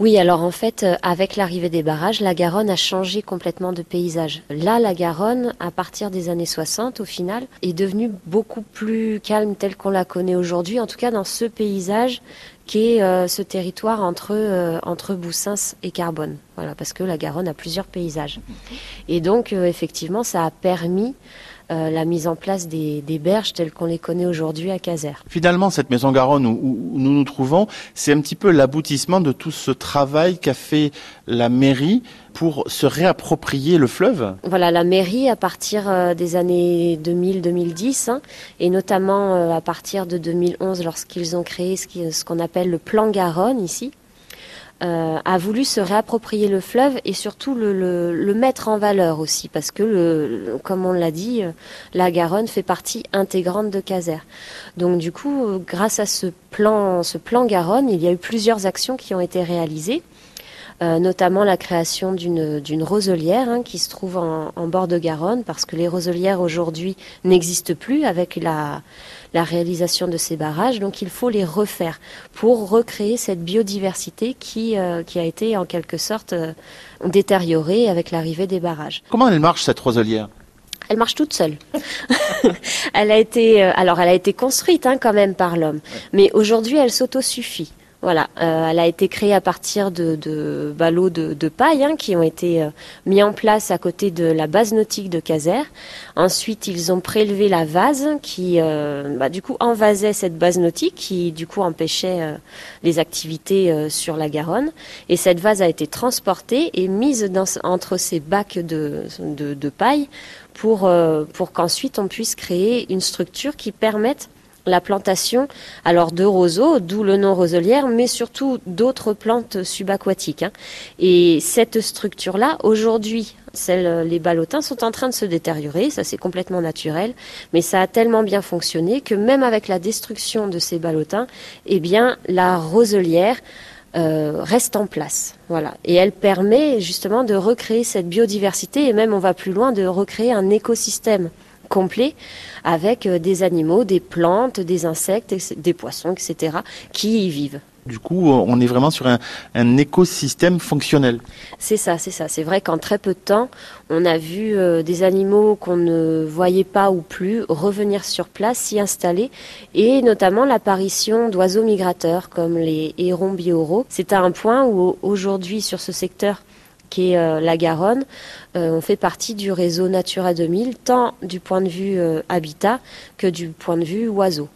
Oui, alors en fait, euh, avec l'arrivée des barrages, la Garonne a changé complètement de paysage. Là, la Garonne, à partir des années 60, au final, est devenue beaucoup plus calme telle qu'on la connaît aujourd'hui, en tout cas dans ce paysage qui est euh, ce territoire entre, euh, entre Boussins et Carbone. Voilà, parce que la Garonne a plusieurs paysages. Et donc, effectivement, ça a permis euh, la mise en place des, berges telles qu'on les connaît aujourd'hui à Caser. Finalement, cette maison Garonne où, nous nous trouvons, c'est un petit peu l'aboutissement de tout ce travail qu'a fait la mairie pour se réapproprier le fleuve Voilà, la mairie, à partir euh, des années 2000-2010, hein, et notamment euh, à partir de 2011, lorsqu'ils ont créé ce qu'on appelle le plan Garonne ici, euh, a voulu se réapproprier le fleuve et surtout le, mettre en valeur aussi, parce que, le, comme on l'a dit, euh, la Garonne fait partie intégrante de Caser. Donc du coup, euh, grâce à ce plan, ce plan Garonne, il y a eu plusieurs actions qui ont été réalisées. Euh, notamment la création d'une roselière hein, qui se trouve en, bord de Garonne, parce que les roselières aujourd'hui n'existent plus avec la, la réalisation de ces barrages, donc il faut les refaire pour recréer cette biodiversité qui, euh, qui a été en quelque sorte euh, détériorée avec l'arrivée des barrages. Comment elle marche cette roselière? Elle marche toute seule. elle a été, alors elle a été construite hein, quand même par l'homme, mais aujourd'hui elle s'autosuffit. Voilà, euh, elle a été créée à partir de, ballots de, paille hein, qui ont été euh, mis en place à côté de la base nautique de Caser. Ensuite, ils ont prélevé la vase qui, euh, bah, du coup, envasait cette base nautique qui, du coup, empêchait les activités sur la Garonne. Et cette vase a été transportée et mise entre ces bacs de, paille pour qu'ensuite on puisse créer une structure qui permette la plantation alors de roseaux, d'où le nom roselière, mais surtout d'autres plantes subaquatiques. Hein. Et cette structure-là, aujourd'hui, les ballotins sont en train de se détériorer, ça c'est complètement naturel, mais ça a tellement bien fonctionné que même avec la destruction de ces ballotins, eh bien la roselière euh, reste en place. Voilà. Et elle permet justement de recréer cette biodiversité et même on va plus loin de recréer un écosystème complet avec euh, des animaux, des plantes, des insectes, des poissons, etc., qui y vivent. Du coup, on est vraiment sur un, écosystème fonctionnel. C'est ça, c'est ça. C'est vrai qu'en très peu de temps, on a vu euh, des animaux qu'on ne voyait pas ou plus revenir sur place, s'y installer, et notamment l'apparition d'oiseaux migrateurs comme les hérons bioraux. C'est à un point où aujourd'hui, sur ce secteur, qui est euh, la Garonne. Euh, on fait partie du réseau Natura 2000, tant du point de vue euh, habitat que du point de vue oiseau.